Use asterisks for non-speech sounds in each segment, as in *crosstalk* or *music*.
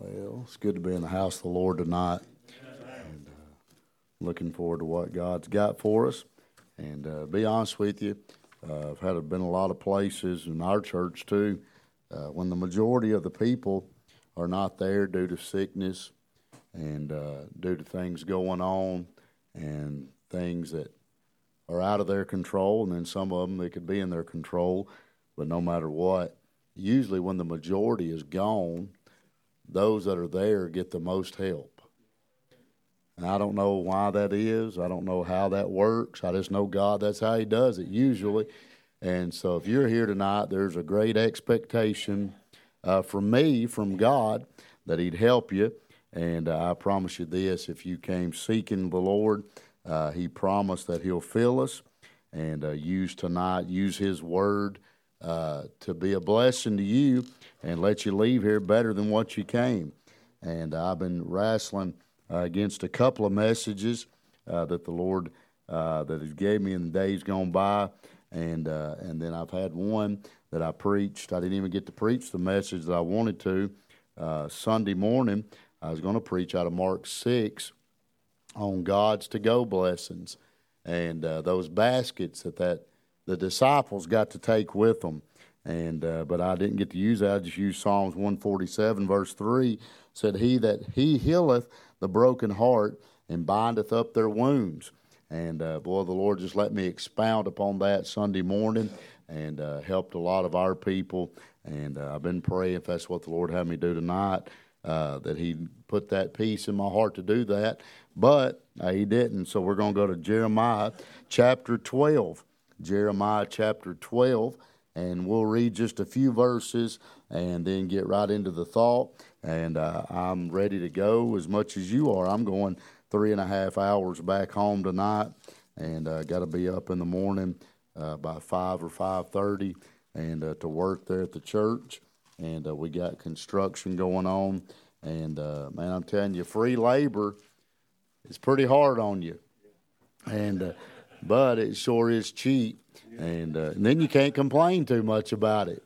Well, it's good to be in the house of the Lord tonight. And, uh, looking forward to what God's got for us. And uh, be honest with you, uh, I've had been a lot of places in our church too uh, when the majority of the people are not there due to sickness and uh, due to things going on and things that are out of their control, and then some of them they could be in their control. But no matter what, usually when the majority is gone, those that are there get the most help. And I don't know why that is. I don't know how that works. I just know God, that's how He does it usually. And so if you're here tonight, there's a great expectation uh, from me, from God, that He'd help you. And uh, I promise you this if you came seeking the Lord, uh, He promised that He'll fill us and uh, use tonight, use His word uh, to be a blessing to you and let you leave here better than what you came. And I've been wrestling uh, against a couple of messages uh, that the Lord uh, that He gave me in the days gone by, and uh, and then I've had one that I preached. I didn't even get to preach the message that I wanted to. Sunday morning, I was going to preach out of Mark six on God's to go blessings, and those baskets that that the disciples got to take with them and uh, but I didn't get to use that. I just used Psalms 147 verse 3 said he that he healeth the broken heart and bindeth up their wounds. And uh, boy, the Lord just let me expound upon that Sunday morning and uh, helped a lot of our people. And uh, I've been praying if that's what the Lord had me do tonight, uh, that He put that peace in my heart to do that. But uh, He didn't. So we're going to go to Jeremiah chapter 12. Jeremiah chapter 12 and we'll read just a few verses and then get right into the thought. And uh, I'm ready to go as much as you are. I'm going three and a half hours back home tonight, and uh, got to be up in the morning uh, by five or five thirty, and uh, to work there at the church. And uh, we got construction going on, and uh, man, I'm telling you, free labor is pretty hard on you, and but it sure is cheap and, uh, and then you can't complain too much about it.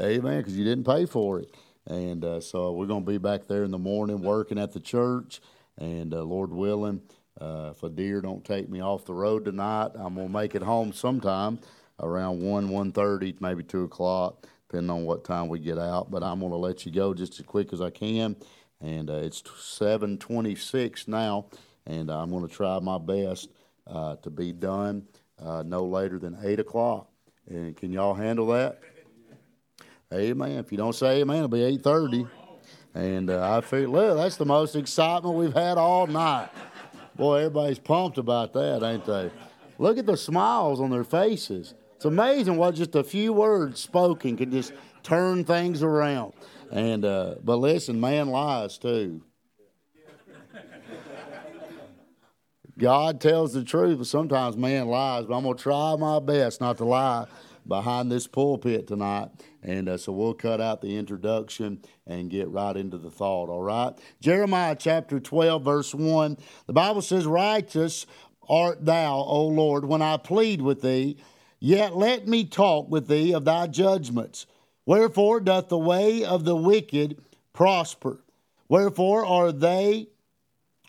Amen, because you didn't pay for it. And uh, so we're going to be back there in the morning working at the church. And uh, Lord willing, uh, if a deer don't take me off the road tonight, I'm going to make it home sometime around 1, 1.30, maybe 2 o'clock, depending on what time we get out. But I'm going to let you go just as quick as I can. And uh, it's 7.26 now, and I'm going to try my best uh, to be done uh, no later than 8 o'clock. And can y'all handle that? Amen. If you don't say amen, it'll be 8.30. And uh, I feel, look, that's the most excitement we've had all night. Boy, everybody's pumped about that, ain't they? Look at the smiles on their faces. It's amazing what just a few words spoken can just turn things around. And uh, but listen, man lies too. God tells the truth, but sometimes man lies. But I'm going to try my best not to lie behind this pulpit tonight. And uh, so we'll cut out the introduction and get right into the thought, all right? Jeremiah chapter 12, verse 1. The Bible says, Righteous art thou, O Lord, when I plead with thee, yet let me talk with thee of thy judgments. Wherefore doth the way of the wicked prosper? Wherefore are they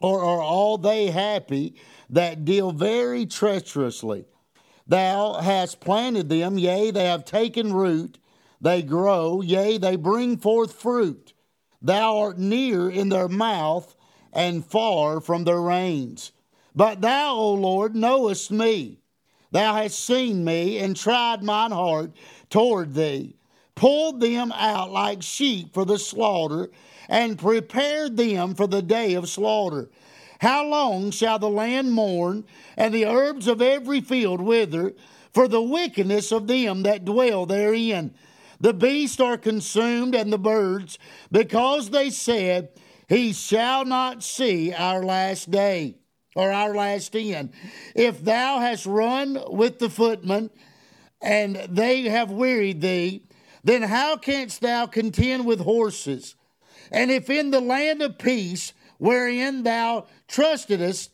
or are all they happy that deal very treacherously? Thou hast planted them, yea, they have taken root, they grow, yea, they bring forth fruit. Thou art near in their mouth and far from their reins. But thou, O Lord, knowest me. Thou hast seen me and tried mine heart toward thee, pulled them out like sheep for the slaughter, and prepared them for the day of slaughter. How long shall the land mourn, and the herbs of every field wither, for the wickedness of them that dwell therein? The beasts are consumed, and the birds, because they said, He shall not see our last day, or our last end. If thou hast run with the footmen, and they have wearied thee, then how canst thou contend with horses? And if in the land of peace, wherein thou trustedest,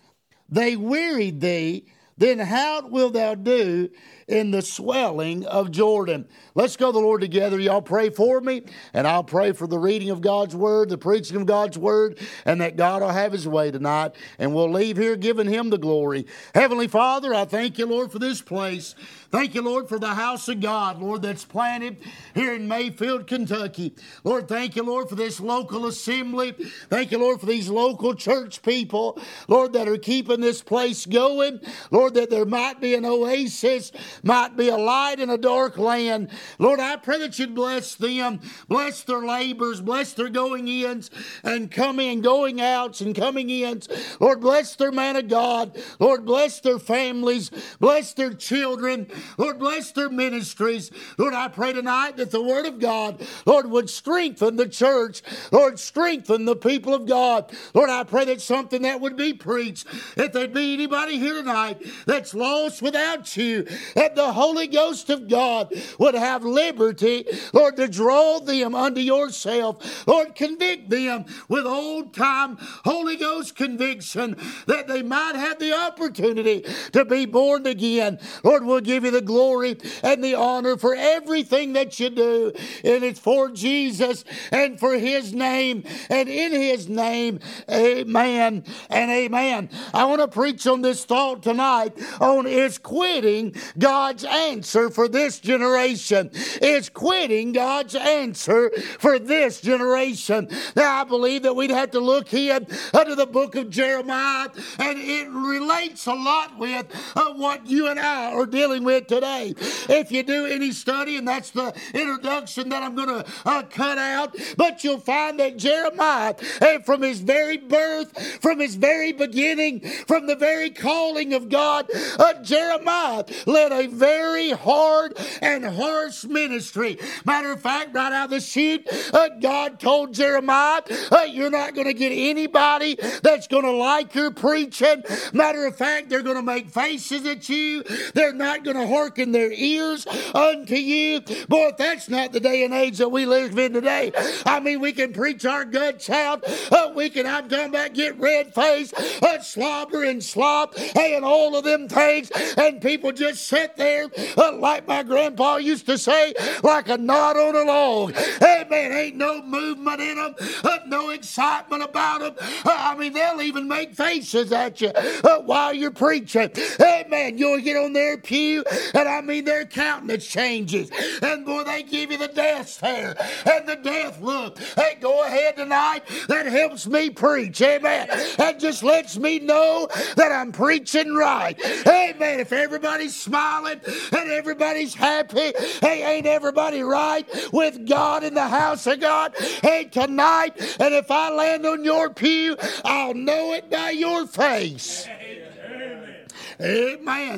they wearied thee, then how wilt thou do in the swelling of Jordan? Let's go to the Lord together. Y'all pray for me, and I'll pray for the reading of God's word, the preaching of God's word, and that God will have his way tonight. And we'll leave here giving him the glory. Heavenly Father, I thank you, Lord, for this place. Thank you, Lord, for the house of God, Lord, that's planted here in Mayfield, Kentucky. Lord, thank you, Lord, for this local assembly. Thank you, Lord, for these local church people, Lord, that are keeping this place going. Lord, that there might be an oasis, might be a light in a dark land. Lord, I pray that you'd bless them, bless their labors, bless their going ins and coming going outs and coming ins. Lord, bless their man of God. Lord, bless their families, bless their children. Lord, bless their ministries. Lord, I pray tonight that the Word of God, Lord, would strengthen the church. Lord, strengthen the people of God. Lord, I pray that something that would be preached, if there'd be anybody here tonight that's lost without you, that the Holy Ghost of God would have liberty, Lord, to draw them unto yourself. Lord, convict them with old time Holy Ghost conviction that they might have the opportunity to be born again. Lord, we'll give you the glory and the honor for everything that you do. And it's for Jesus and for His name and in His name. Amen and amen. I want to preach on this thought tonight on is quitting God's answer for this generation. Is quitting God's answer for this generation. Now, I believe that we'd have to look here under the book of Jeremiah, and it relates a lot with uh, what you and I are dealing with today. If you do any study, and that's the introduction that I'm going to uh, cut out, but you'll find that Jeremiah, uh, from his very birth, from his very beginning, from the very calling of God, uh, Jeremiah led a very hard and harsh ministry. Matter of fact, right out of the chute, uh, God told Jeremiah, uh, You're not going to get anybody that's going to like your preaching. Matter of fact, they're going to make faces at you. They're not going to hearken their ears unto you. Boy, that's not the day and age that we live in today, I mean, we can preach our guts out. Uh, we can, I'm talking about get red face, uh, slobber and slop, hey, and all of them things. And people just sit there, uh, like my grandpa used to say, like a knot on a log. Hey, man, ain't no movement in them, uh, no excitement about them. Uh, I mean, they'll even make faces at you uh, while you're preaching. Hey, man, you'll get on their pew, and I mean, their countenance changes. And boy, they give you the death stare and the death look. Hey, go ahead tonight. That helps me preach. Amen. That just lets me know that I'm preaching right. Amen. If everybody's smiling and everybody's happy, hey, ain't everybody right with God in the house of God? Hey, tonight, and if I land on your pew, I'll know it by your face. Amen.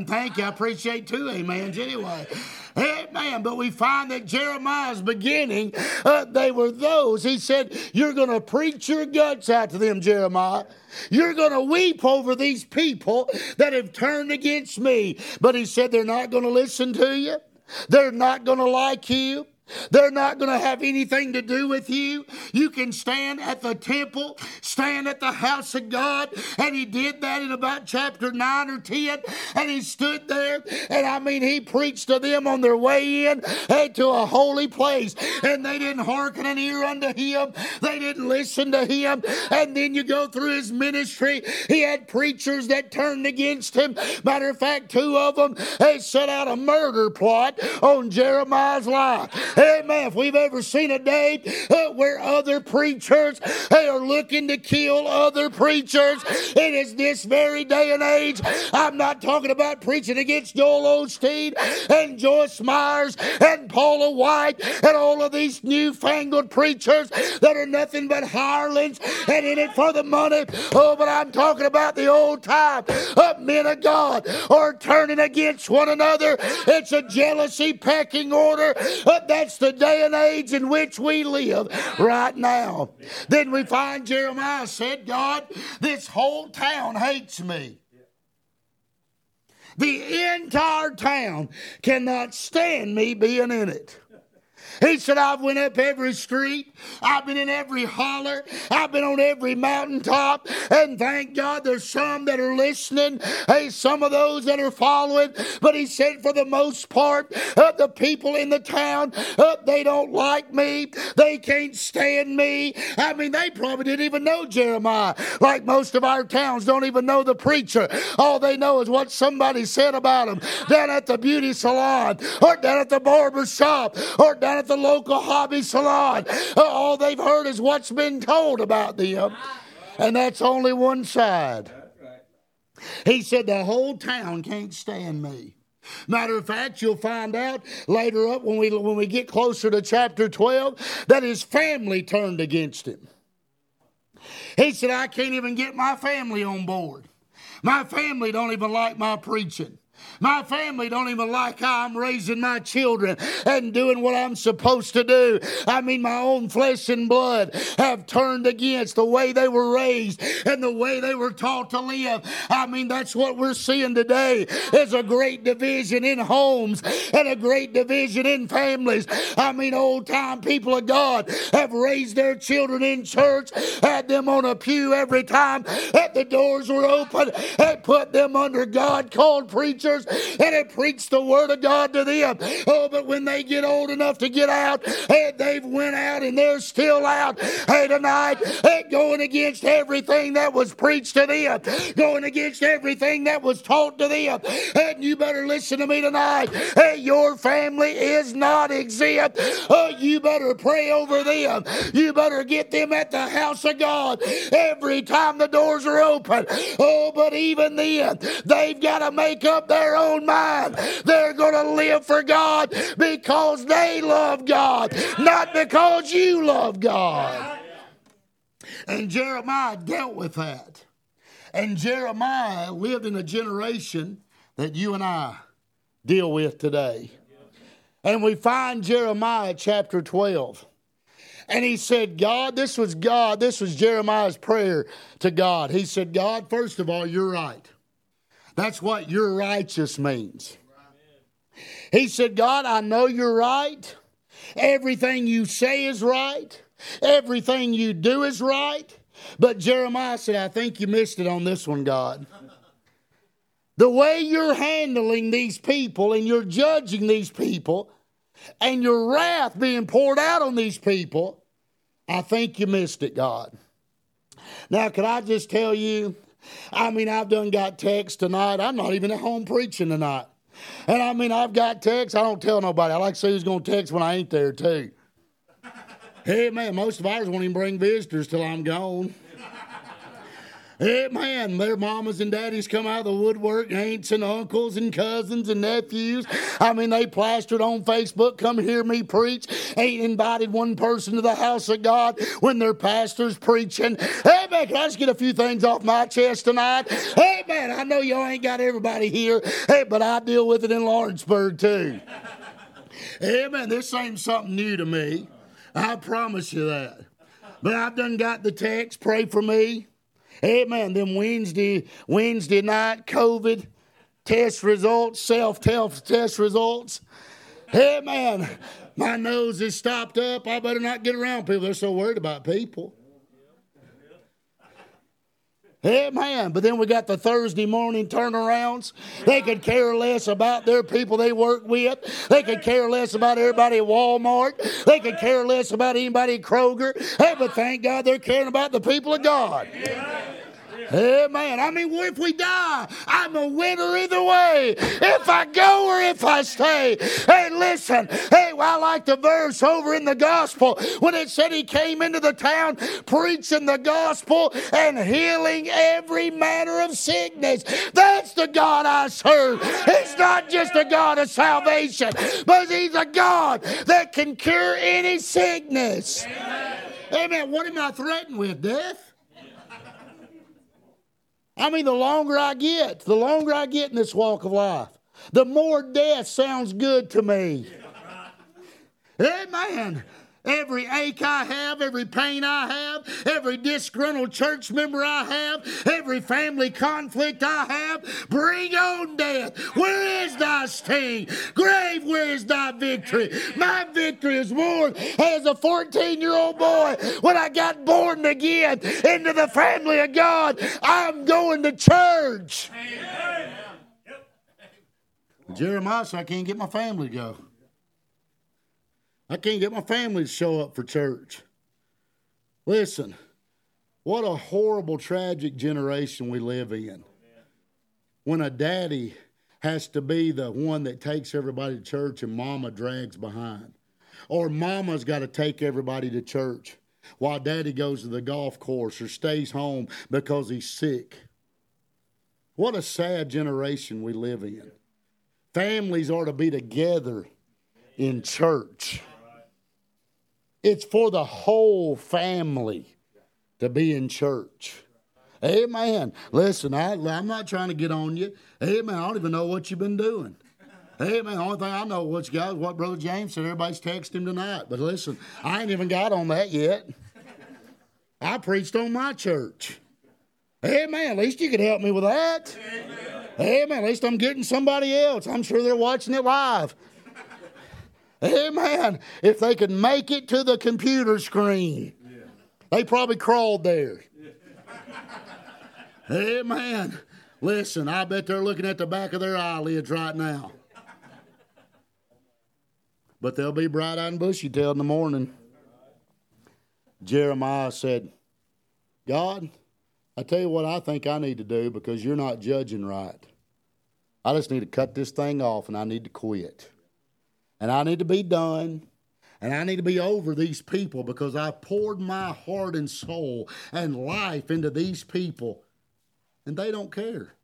Thank you. I appreciate two amens anyway. Amen. But we find that Jeremiah's beginning, uh, they were those. He said, You're going to preach your guts out to them, Jeremiah. You're going to weep over these people that have turned against me. But he said, They're not going to listen to you. They're not going to like you. They're not going to have anything to do with you. You can stand at the temple, stand at the house of God. And he did that in about chapter 9 or 10. And he stood there. And I mean, he preached to them on their way in hey, to a holy place. And they didn't hearken an ear unto him, they didn't listen to him. And then you go through his ministry. He had preachers that turned against him. Matter of fact, two of them, they set out a murder plot on Jeremiah's life. Amen. If we've ever seen a day uh, where other preachers they are looking to kill other preachers, it is this very day and age. I'm not talking about preaching against Joel Osteen and Joyce Myers and Paula White and all of these newfangled preachers that are nothing but hirelings and in it for the money. Oh, but I'm talking about the old time of men of God are turning against one another. It's a jealousy pecking order. Uh, that's the day and age in which we live right now. Then we find Jeremiah said, God, this whole town hates me. The entire town cannot stand me being in it. He said, I've went up every street. I've been in every holler. I've been on every mountaintop. And thank God there's some that are listening. Hey, some of those that are following. But he said, for the most part, uh, the people in the town, uh, they don't like me. They can't stand me. I mean, they probably didn't even know Jeremiah. Like most of our towns don't even know the preacher. All they know is what somebody said about him down at the beauty salon or down at the barber shop or down at the local hobby salon. Uh, all they've heard is what's been told about them. And that's only one side. He said, The whole town can't stand me. Matter of fact, you'll find out later up when we, when we get closer to chapter 12 that his family turned against him. He said, I can't even get my family on board. My family don't even like my preaching. My family don't even like how I'm raising my children and doing what I'm supposed to do. I mean, my own flesh and blood have turned against the way they were raised and the way they were taught to live. I mean, that's what we're seeing today is a great division in homes and a great division in families. I mean, old time people of God have raised their children in church, had them on a pew every time that the doors were open, and put them under God called preachers and have preached the word of God to them. Oh, but when they get old enough to get out, and they've went out and they're still out, hey, tonight, hey, going against everything that was preached to them, going against everything that was taught to them. And you better listen to me tonight. Hey, your family is not exempt. Oh, you better pray over them. You better get them at the house of God every time the doors are open. Oh, but even then, they've got to make up their their own mind. They're going to live for God because they love God, not because you love God. And Jeremiah dealt with that. And Jeremiah lived in a generation that you and I deal with today. And we find Jeremiah chapter 12. And he said, God, this was God, this was Jeremiah's prayer to God. He said, God, first of all, you're right. That's what you're righteous means. He said, God, I know you're right. Everything you say is right. Everything you do is right. But Jeremiah said, I think you missed it on this one, God. The way you're handling these people and you're judging these people and your wrath being poured out on these people, I think you missed it, God. Now, can I just tell you, I mean, I've done got texts tonight. I'm not even at home preaching tonight. And I mean, I've got texts. I don't tell nobody. I like to see who's going to text when I ain't there, too. hey, man, most of ours won't even bring visitors till I'm gone. Hey, man, their mamas and daddies come out of the woodwork, aunts and uncles and cousins and nephews. I mean, they plastered on Facebook, come hear me preach. Ain't invited one person to the house of God when their pastor's preaching. Hey, man, can I just get a few things off my chest tonight? Hey, man, I know y'all ain't got everybody here. Hey, but I deal with it in Lawrenceburg, too. Hey, man, this ain't something new to me. I promise you that. But I've done got the text, pray for me. Amen. Them Wednesday, Wednesday night COVID test results, self test results. Amen. My nose is stopped up. I better not get around people. They're so worried about people. Amen. But then we got the Thursday morning turnarounds. They could care less about their people they work with. They could care less about everybody at Walmart. They could care less about anybody at Kroger. Hey, but thank God they're caring about the people of God. Amen. Amen. I mean, if we die, I'm a winner either way. If I go or if I stay. Hey, listen. Hey, well, I like the verse over in the gospel when it said he came into the town preaching the gospel and healing every manner of sickness. That's the God I serve. He's not just a God of salvation, but he's a God that can cure any sickness. Amen. Amen. What am I threatened with? Death? I mean, the longer I get, the longer I get in this walk of life, the more death sounds good to me. *laughs* Amen. Every ache I have, every pain I have, every disgruntled church member I have, every family conflict I have. Bring on death. Where is thy sting? Grave, where is thy victory? My victory is won as a 14 year old boy when I got born again into the family of God. I'm going to church. Jeremiah said, I can't get my family to go. I can't get my family to show up for church. Listen, what a horrible, tragic generation we live in. When a daddy has to be the one that takes everybody to church and mama drags behind. Or mama's got to take everybody to church while daddy goes to the golf course or stays home because he's sick. What a sad generation we live in. Families are to be together in church. It's for the whole family to be in church. Amen. Listen, I, I'm not trying to get on you. Amen. I don't even know what you've been doing. Amen. The only thing I know what you got is what Brother James said. Everybody's texting him tonight. But listen, I ain't even got on that yet. I preached on my church. Amen. At least you could help me with that. Amen. At least I'm getting somebody else. I'm sure they're watching it live. Amen. If they could make it to the computer screen, yeah. they probably crawled there. Yeah. *laughs* Amen. Listen, I bet they're looking at the back of their eyelids right now. But they'll be bright eyed and bushy tailed in the morning. Jeremiah said, God, I tell you what I think I need to do because you're not judging right. I just need to cut this thing off and I need to quit and I need to be done. And I need to be over these people because I poured my heart and soul and life into these people, and they don't care.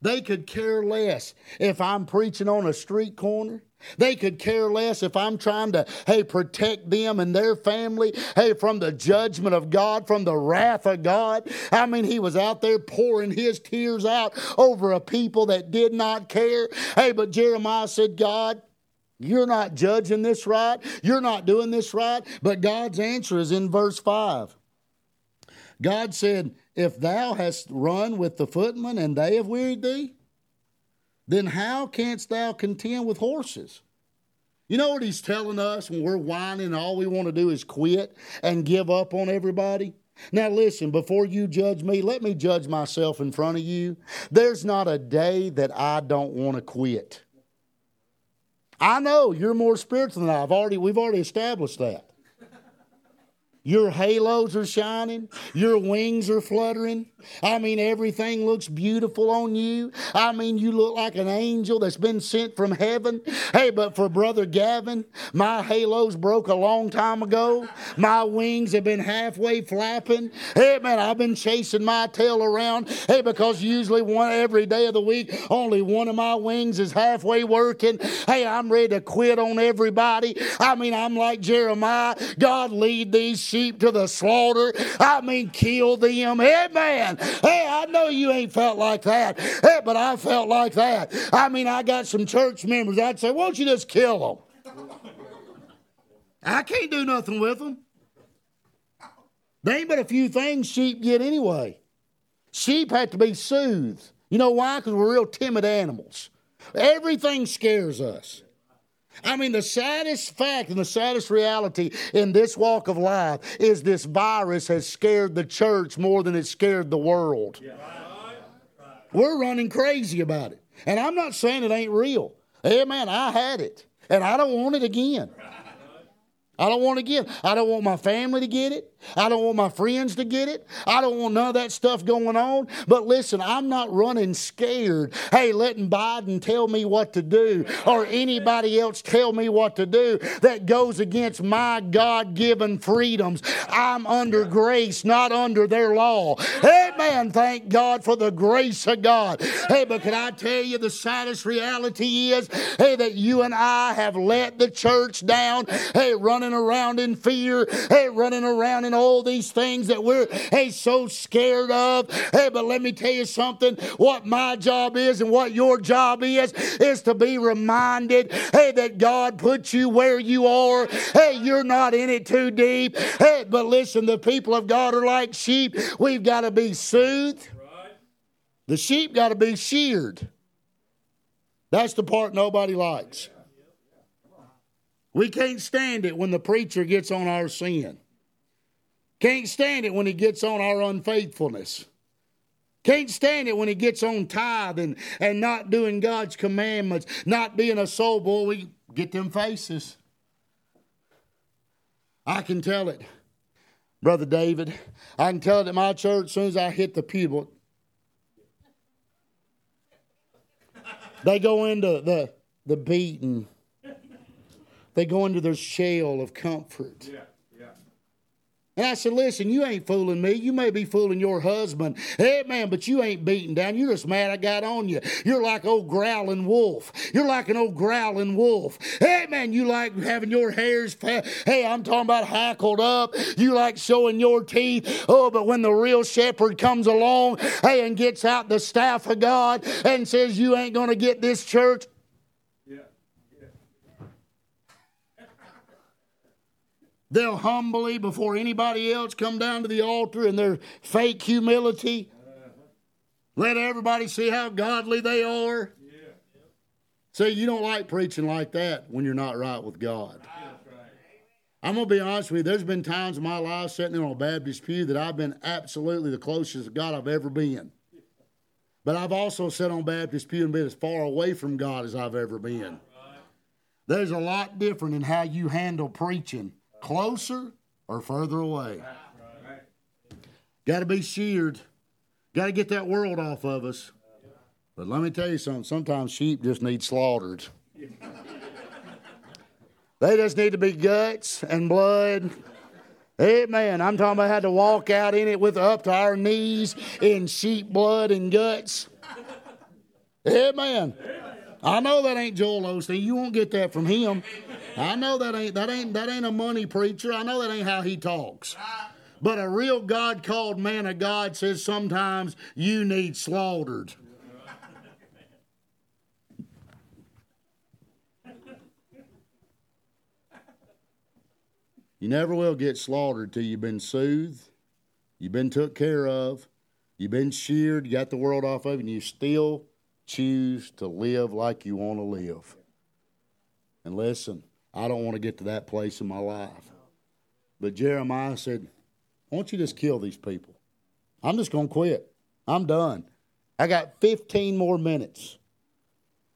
They could care less if I'm preaching on a street corner. They could care less if I'm trying to, hey, protect them and their family, hey, from the judgment of God, from the wrath of God. I mean, he was out there pouring his tears out over a people that did not care. Hey, but Jeremiah said, God, you're not judging this right. You're not doing this right. But God's answer is in verse 5. God said, If thou hast run with the footmen and they have wearied thee, then how canst thou contend with horses? You know what he's telling us when we're whining and all we want to do is quit and give up on everybody? Now, listen, before you judge me, let me judge myself in front of you. There's not a day that I don't want to quit. I know you're more spiritual than I. I've already, we've already established that. Your halos are shining. Your wings are fluttering. I mean, everything looks beautiful on you. I mean, you look like an angel that's been sent from heaven. Hey, but for Brother Gavin, my halos broke a long time ago. My wings have been halfway flapping. Hey, man, I've been chasing my tail around. Hey, because usually one every day of the week, only one of my wings is halfway working. Hey, I'm ready to quit on everybody. I mean, I'm like Jeremiah. God, lead these sheep to the slaughter. I mean, kill them. man. Hey, I know you ain't felt like that. Hey, but I felt like that. I mean, I got some church members. I'd say, won't you just kill them? I can't do nothing with them. There ain't but a few things sheep get anyway. Sheep have to be soothed. You know why? Because we're real timid animals. Everything scares us. I mean, the saddest fact and the saddest reality in this walk of life is this virus has scared the church more than it scared the world. We're running crazy about it. And I'm not saying it ain't real. Hey, man, I had it, and I don't want it again. I don't want to get I don't want my family to get it. I don't want my friends to get it. I don't want none of that stuff going on. But listen, I'm not running scared. Hey, letting Biden tell me what to do or anybody else tell me what to do that goes against my God given freedoms. I'm under grace, not under their law. Amen. Thank God for the grace of God. Hey, but can I tell you the saddest reality is, hey, that you and I have let the church down. Hey, running around in fear. Hey, running around in all these things that we're, hey, so scared of. Hey, but let me tell you something. What my job is and what your job is, is to be reminded, hey, that God put you where you are. Hey, you're not in it too deep. Hey, but listen, the people of God are like sheep. We've got to be soothed. The sheep got to be sheared. That's the part nobody likes. We can't stand it when the preacher gets on our sin. Can't stand it when he gets on our unfaithfulness. Can't stand it when he gets on tithe and, and not doing God's commandments, not being a soul boy. We get them faces. I can tell it, Brother David. I can tell it at my church as soon as I hit the pew. They go into the, the beating, they go into their shell of comfort. Yeah. And I said, listen, you ain't fooling me. You may be fooling your husband. Hey, man, but you ain't beaten down. You're just mad I got on you. You're like old growling wolf. You're like an old growling wolf. Hey, man, you like having your hairs, hey, I'm talking about hackled up. You like showing your teeth. Oh, but when the real shepherd comes along, hey, and gets out the staff of God and says, you ain't going to get this church, They'll humbly, before anybody else, come down to the altar in their fake humility. Let everybody see how godly they are. See, you don't like preaching like that when you're not right with God. I'm going to be honest with you. There's been times in my life sitting in on a Baptist pew that I've been absolutely the closest to God I've ever been. But I've also sat on Baptist pew and been as far away from God as I've ever been. There's a lot different in how you handle preaching closer or further away. Got to be sheared. Got to get that world off of us. But let me tell you something. Sometimes sheep just need slaughtered. they just need to be guts and blood. Amen. I'm talking about had to walk out in it with up to our knees in sheep blood and guts. Amen. I know that ain't Joel Osteen. You won't get that from him. I know that ain't that ain't that ain't a money preacher. I know that ain't how he talks. But a real God called man of God says sometimes you need slaughtered. You never will get slaughtered till you've been soothed, you've been took care of, you've been sheared, you got the world off of you, and you still choose to live like you want to live. And listen, I don't want to get to that place in my life. But Jeremiah said, Why don't you just kill these people? I'm just going to quit. I'm done. I got 15 more minutes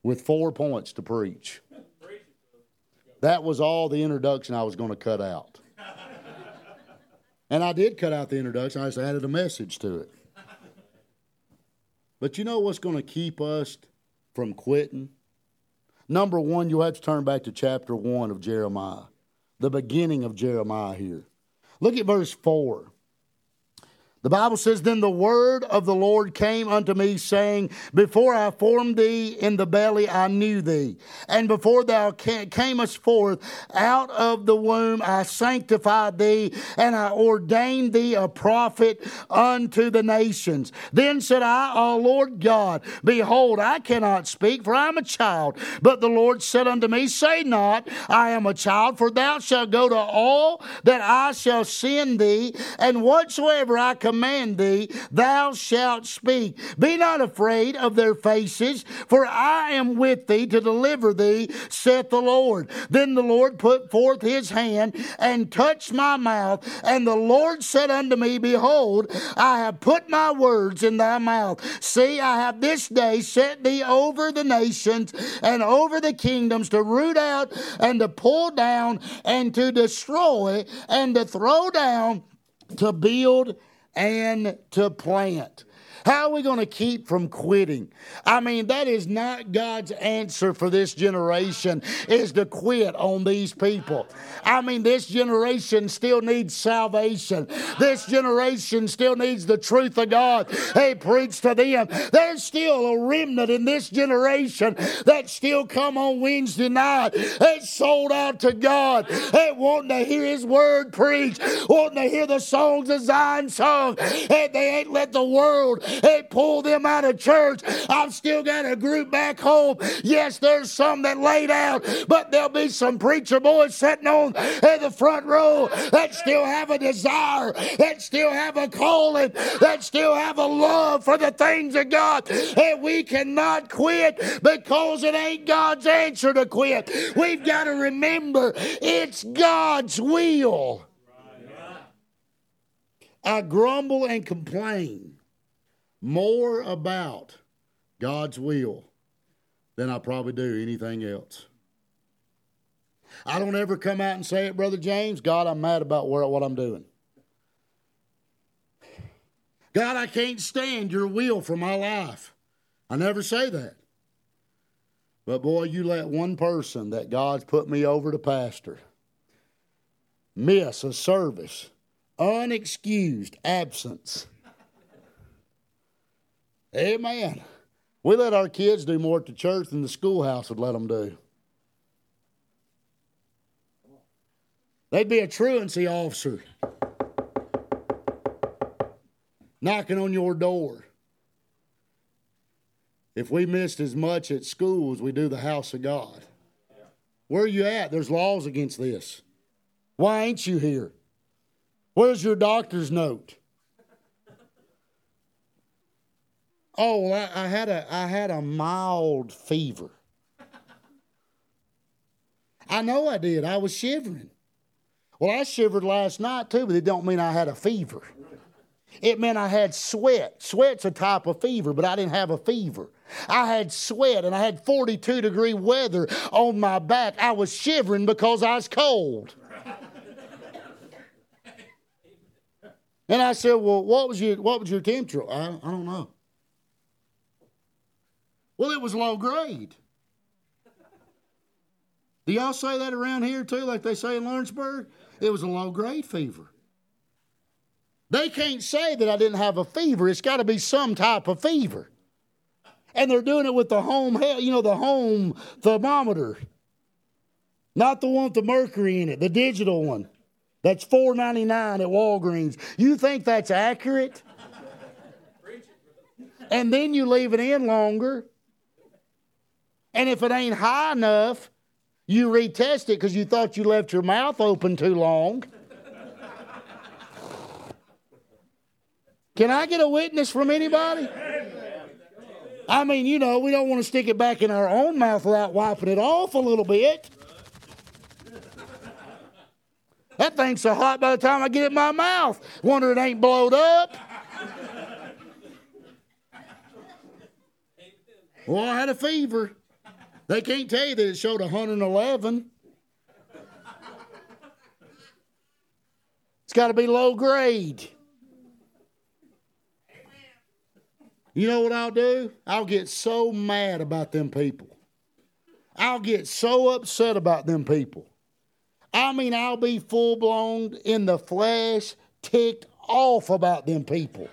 with four points to preach. That was all the introduction I was going to cut out. And I did cut out the introduction, I just added a message to it. But you know what's going to keep us from quitting? Number one, you'll have to turn back to chapter one of Jeremiah, the beginning of Jeremiah here. Look at verse 4. The Bible says, Then the word of the Lord came unto me, saying, Before I formed thee in the belly, I knew thee. And before thou camest forth out of the womb, I sanctified thee, and I ordained thee a prophet unto the nations. Then said I, O Lord God, Behold, I cannot speak, for I am a child. But the Lord said unto me, Say not, I am a child, for thou shalt go to all that I shall send thee, and whatsoever I thee, thou shalt speak. Be not afraid of their faces, for I am with thee to deliver thee, saith the Lord. Then the Lord put forth his hand and touched my mouth, and the Lord said unto me, Behold, I have put my words in thy mouth. See, I have this day set thee over the nations and over the kingdoms to root out and to pull down and to destroy and to throw down to build and to plant. How are we going to keep from quitting? I mean, that is not God's answer for this generation is to quit on these people. I mean, this generation still needs salvation. This generation still needs the truth of God. Hey, preach to them. There's still a remnant in this generation that still come on Wednesday night. They sold out to God. They wanting to hear His word preached, wanting to hear the songs of Zion sung. And they ain't let the world hey, pull them out of church. I've still got a group back home. Yes, there's some that laid out, but there'll be some preacher boys sitting on in the front row that still have a desire, that still have a calling, that still have a love for the things of God. And we cannot quit because it ain't God's answer to quit. We've got to remember it's God's will. I grumble and complain more about God's will than I probably do anything else. I don't ever come out and say it, Brother James. God, I'm mad about what I'm doing. God, I can't stand your will for my life. I never say that. But boy, you let one person that God's put me over to pastor miss a service, unexcused absence. Amen. We let our kids do more at the church than the schoolhouse would let them do. They'd be a truancy officer knocking on your door. If we missed as much at school as we do the house of God, where are you at? There's laws against this. Why ain't you here? Where's your doctor's note? Oh, I, I had a I had a mild fever. I know I did. I was shivering. Well, I shivered last night too, but it don't mean I had a fever. It meant I had sweat. Sweat's a type of fever, but I didn't have a fever. I had sweat and I had 42 degree weather on my back. I was shivering because I was cold. and I said, Well, what was your what was your temperature? I, I don't know. Well, it was low grade. Do y'all say that around here too, like they say in Lawrenceburg? It was a low grade fever. They can't say that I didn't have a fever. It's got to be some type of fever. And they're doing it with the home, you know, the home thermometer. Not the one with the mercury in it, the digital one. That's four ninety nine at Walgreens. You think that's accurate? and then you leave it in longer. And if it ain't high enough, you retest it because you thought you left your mouth open too long. Can I get a witness from anybody? I mean, you know, we don't want to stick it back in our own mouth without wiping it off a little bit. That thing's so hot by the time I get it in my mouth. Wonder it ain't blowed up. Well, I had a fever. They can't tell you that it showed 111. It's got to be low grade. You know what I'll do? I'll get so mad about them people. I'll get so upset about them people. I mean, I'll be full blown in the flesh, ticked off about them people.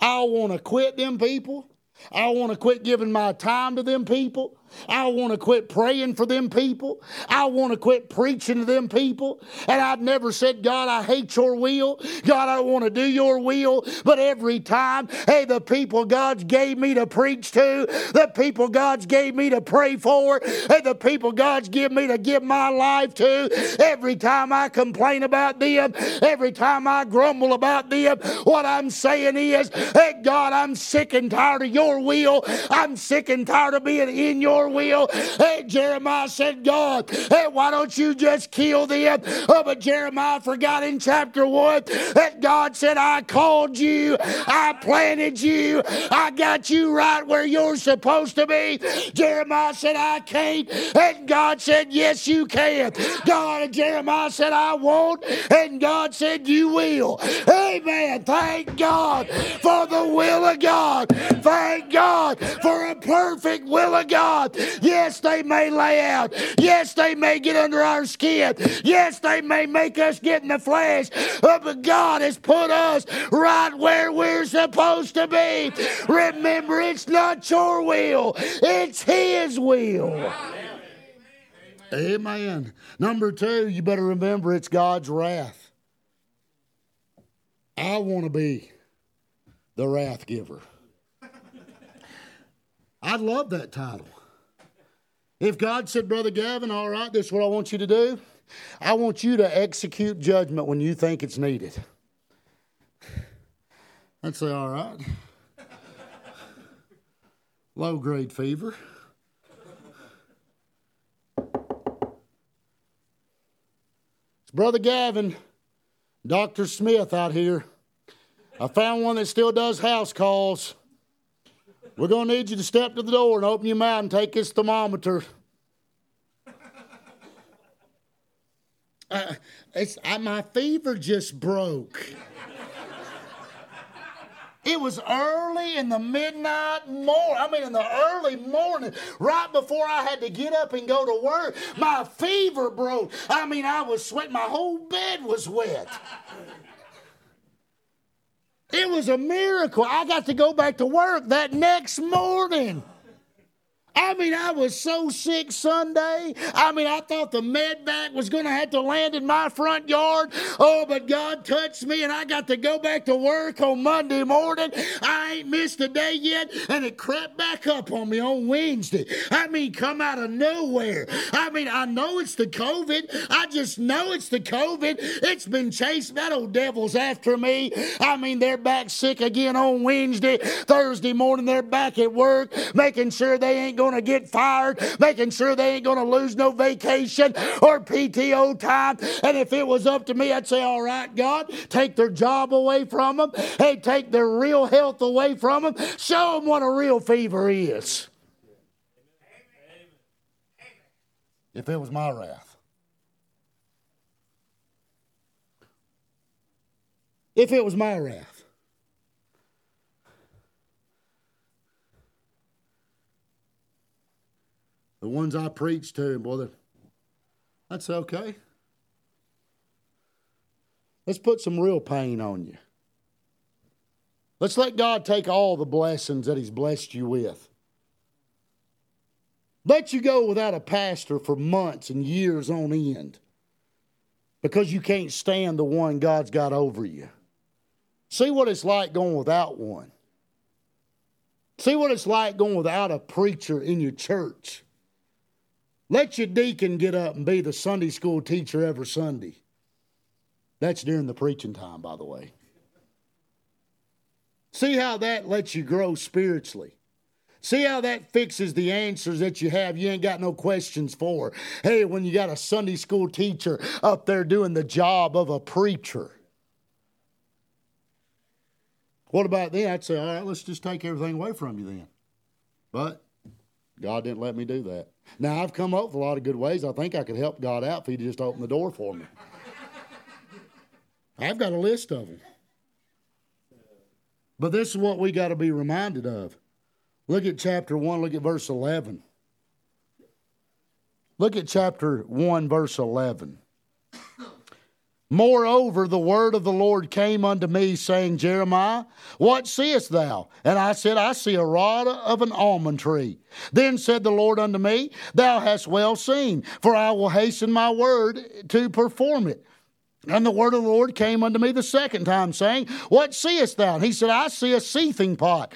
I'll want to quit them people. I want to quit giving my time to them people. I want to quit praying for them people. I want to quit preaching to them people. And I've never said, God, I hate your will. God, I want to do your will. But every time, hey, the people God's gave me to preach to, the people God's gave me to pray for, the people God's give me to give my life to, every time I complain about them, every time I grumble about them, what I'm saying is, hey, God, I'm sick and tired of your will. I'm sick and tired of being in your your will. And Jeremiah said, God, hey, why don't you just kill them? Oh, but Jeremiah forgot in chapter 1 that God said, I called you, I planted you, I got you right where you're supposed to be. Jeremiah said, I can't. And God said, Yes, you can. God and Jeremiah said, I won't. And God said, You will. Amen. Thank God for the will of God. Thank God for a perfect will of God. Yes, they may lay out. Yes, they may get under our skin. Yes, they may make us get in the flesh. But God has put us right where we're supposed to be. Remember, it's not your will, it's His will. Amen. Number two, you better remember it's God's wrath. I want to be the wrath giver. I'd love that title. If God said, Brother Gavin, all right, this is what I want you to do. I want you to execute judgment when you think it's needed. I'd say, all right. Low grade fever. It's Brother Gavin, Dr. Smith out here. I found one that still does house calls. We're going to need you to step to the door and open your mouth and take this thermometer. Uh, it's, I, my fever just broke. It was early in the midnight morning. I mean, in the early morning, right before I had to get up and go to work. My fever broke. I mean, I was sweating. My whole bed was wet. It was a miracle. I got to go back to work that next morning. I mean, I was so sick Sunday. I mean, I thought the med vac was going to have to land in my front yard. Oh, but God touched me and I got to go back to work on Monday morning. I ain't missed a day yet, and it crept back up on me on Wednesday. I mean, come out of nowhere. I mean, I know it's the COVID. I just know it's the COVID. It's been chasing that old devil's after me. I mean, they're back sick again on Wednesday. Thursday morning, they're back at work, making sure they ain't going going to get fired, making sure they ain't going to lose no vacation or PTO time. And if it was up to me, I'd say, all right, God, take their job away from them. Hey, take their real health away from them. Show them what a real fever is. If it was my wrath. If it was my wrath. The ones I preach to, brother, that's okay. Let's put some real pain on you. Let's let God take all the blessings that He's blessed you with. Let you go without a pastor for months and years on end because you can't stand the one God's got over you. See what it's like going without one. See what it's like going without a preacher in your church. Let your deacon get up and be the Sunday school teacher every Sunday. That's during the preaching time, by the way. See how that lets you grow spiritually. See how that fixes the answers that you have. You ain't got no questions for. Hey, when you got a Sunday school teacher up there doing the job of a preacher. What about then? I'd say, all right, let's just take everything away from you then. But God didn't let me do that. Now, I've come up with a lot of good ways. I think I could help God out if He'd just open the door for me. I've got a list of them. But this is what we got to be reminded of. Look at chapter 1, look at verse 11. Look at chapter 1, verse 11. Moreover, the word of the Lord came unto me, saying, Jeremiah, what seest thou? And I said, I see a rod of an almond tree. Then said the Lord unto me, Thou hast well seen, for I will hasten my word to perform it. And the word of the Lord came unto me the second time, saying, What seest thou? And he said, I see a seething pot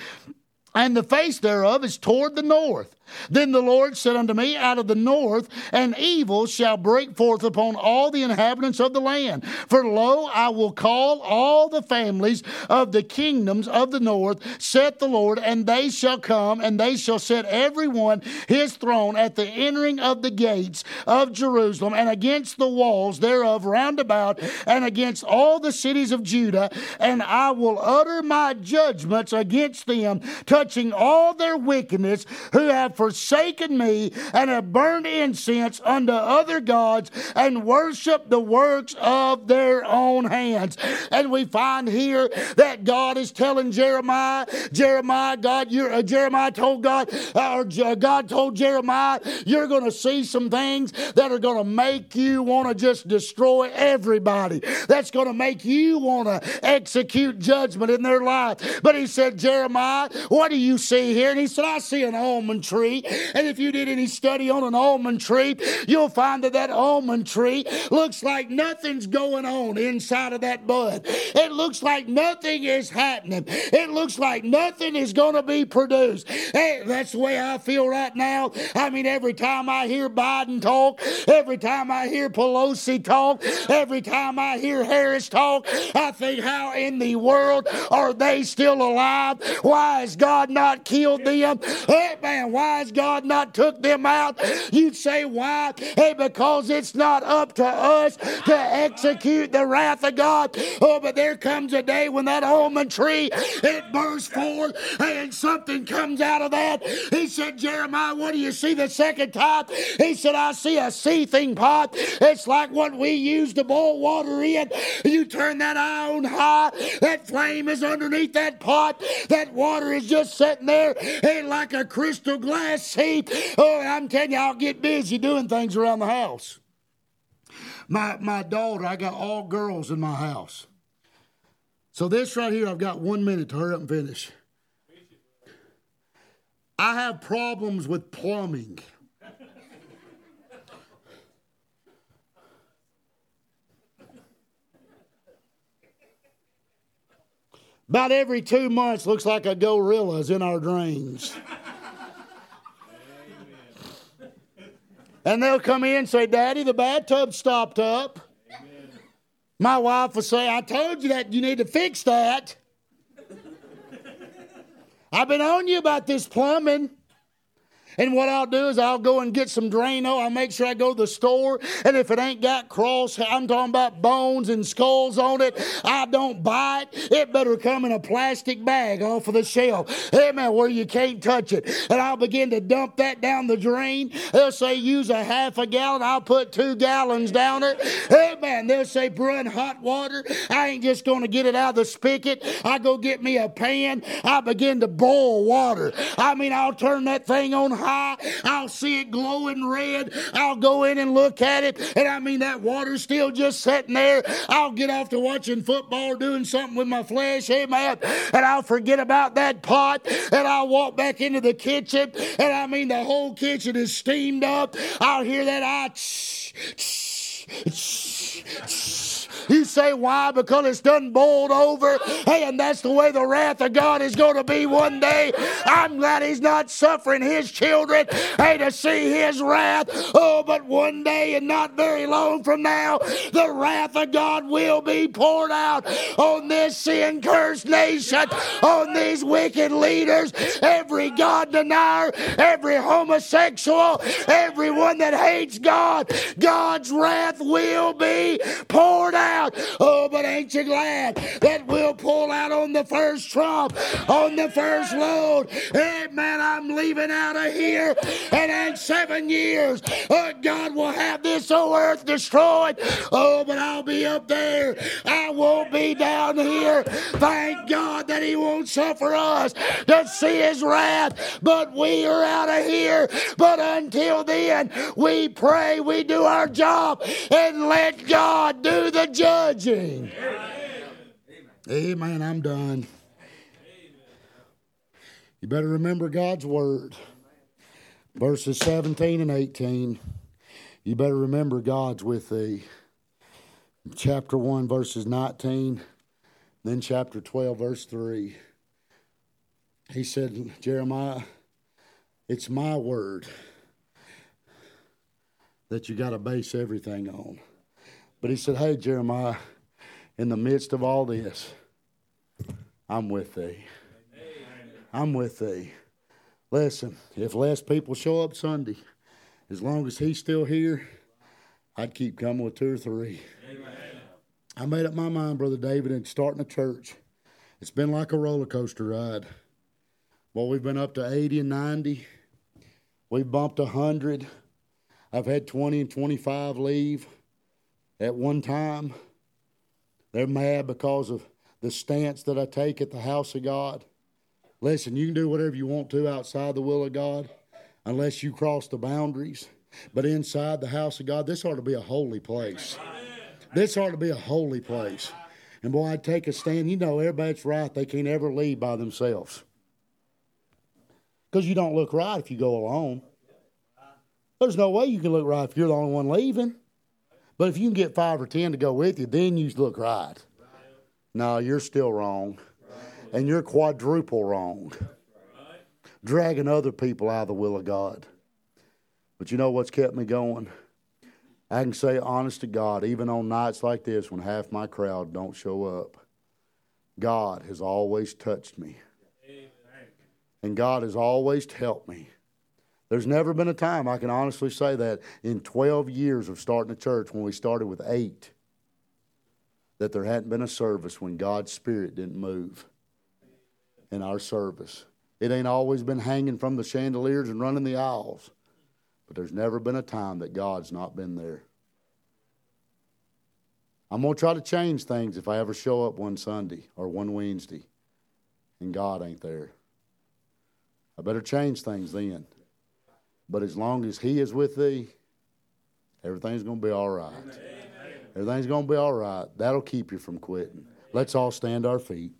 and the face thereof is toward the north. Then the Lord said unto me, Out of the north an evil shall break forth upon all the inhabitants of the land. For lo, I will call all the families of the kingdoms of the north, saith the Lord, and they shall come, and they shall set every one his throne at the entering of the gates of Jerusalem, and against the walls thereof round about, and against all the cities of Judah, and I will utter my judgments against them, touching all their wickedness, who have forsaken me, and have burned incense unto other gods, and worshiped the works of their own hands. And we find here that God is telling Jeremiah, Jeremiah, God, you're, uh, Jeremiah told God, uh, or God told Jeremiah, you're going to see some things that are going to make you want to just destroy everybody. That's going to make you want to execute judgment in their life. But he said, Jeremiah, what do you see here? And he said, I see an almond tree. And if you did any study on an almond tree, you'll find that that almond tree looks like nothing's going on inside of that bud. It looks like nothing is happening. It looks like nothing is going to be produced. Hey, that's the way I feel right now. I mean, every time I hear Biden talk, every time I hear Pelosi talk, every time I hear Harris talk, I think, how in the world are they still alive? Why has God not killed them? Hey, man, why has God not took them out? You'd say, why? Hey, because it's not up to us to execute the wrath of God. Oh, but there comes a day when that almond tree, it bursts forth and something comes out of that. He said, Jeremiah, what do you see the second time? He said, I see a seething pot. It's like what we use to boil water in. You turn that on high, that flame is underneath that pot. That water is just sitting there and like a crystal glass sea. Oh, I'm telling you, I'll get busy doing things around the house. My, my daughter, I got all girls in my house. So this right here, I've got one minute to hurry up and finish. I have problems with plumbing. About every two months, looks like a gorilla's in our drains. And they'll come in and say, Daddy, the bathtub stopped up. Amen. My wife will say, I told you that you need to fix that. *laughs* I've been on you about this plumbing. And what I'll do is I'll go and get some Drano. Oh, I'll make sure I go to the store. And if it ain't got cross, I'm talking about bones and skulls on it, I don't buy it. It better come in a plastic bag off of the shelf. Man, where you can't touch it. And I'll begin to dump that down the drain. They'll say use a half a gallon. I'll put two gallons down it. Man, they'll say run hot water. I ain't just going to get it out of the spigot. I go get me a pan. I begin to boil water. I mean, I'll turn that thing on high. I'll see it glowing red. I'll go in and look at it. And I mean, that water's still just sitting there. I'll get off to watching football, doing something with my flesh. Amen. And I'll forget about that pot. And I'll walk back into the kitchen. And I mean, the whole kitchen is steamed up. I'll hear that I. Tsh, you say why? Because it's done boiled over. Hey, and that's the way the wrath of God is going to be one day. I'm glad He's not suffering His children, hey, to see His wrath. Oh, but one day and not very long from now, the wrath of God will be poured out on this sin cursed nation, on these wicked leaders, every God denier, every homosexual, everyone that hates God. God's wrath will be poured out out. Oh, but ain't you glad that we'll pull out on the first trump, on the first load? Hey, man, I'm leaving out of here. And in seven years, oh, God will have this whole earth destroyed. Oh, but I'll be up there. I won't be down here. Thank God that He won't suffer us to see His wrath. But we are out of here. But until then, we pray, we do our job, and let God do the job judging. Amen. Amen. I'm done. You better remember God's word. Verses 17 and 18. You better remember God's with thee. Chapter 1, verses 19. Then chapter 12, verse 3. He said, Jeremiah, It's my word that you got to base everything on. But he said, Hey, Jeremiah, in the midst of all this, I'm with thee. I'm with thee. Listen, if less people show up Sunday, as long as he's still here, I'd keep coming with two or three. Amen. I made up my mind, Brother David, in starting a church. It's been like a roller coaster ride. Well, we've been up to 80 and 90. We've bumped 100. I've had 20 and 25 leave at one time. They're mad because of the stance that I take at the house of God. Listen, you can do whatever you want to outside the will of God unless you cross the boundaries. But inside the house of God, this ought to be a holy place. This ought to be a holy place. And boy, I'd take a stand. You know, everybody's right. They can't ever leave by themselves. Because you don't look right if you go alone. There's no way you can look right if you're the only one leaving. But if you can get five or ten to go with you, then you look right. No, you're still wrong. And you're quadruple wrong. Dragging other people out of the will of God. But you know what's kept me going? I can say honest to God, even on nights like this when half my crowd don't show up, God has always touched me. And God has always helped me. There's never been a time, I can honestly say that, in 12 years of starting a church, when we started with eight, that there hadn't been a service when God's Spirit didn't move in our service. It ain't always been hanging from the chandeliers and running the aisles. But there's never been a time that God's not been there. I'm going to try to change things if I ever show up one Sunday or one Wednesday and God ain't there. I better change things then. But as long as He is with thee, everything's going to be all right. Everything's going to be all right. That'll keep you from quitting. Let's all stand our feet.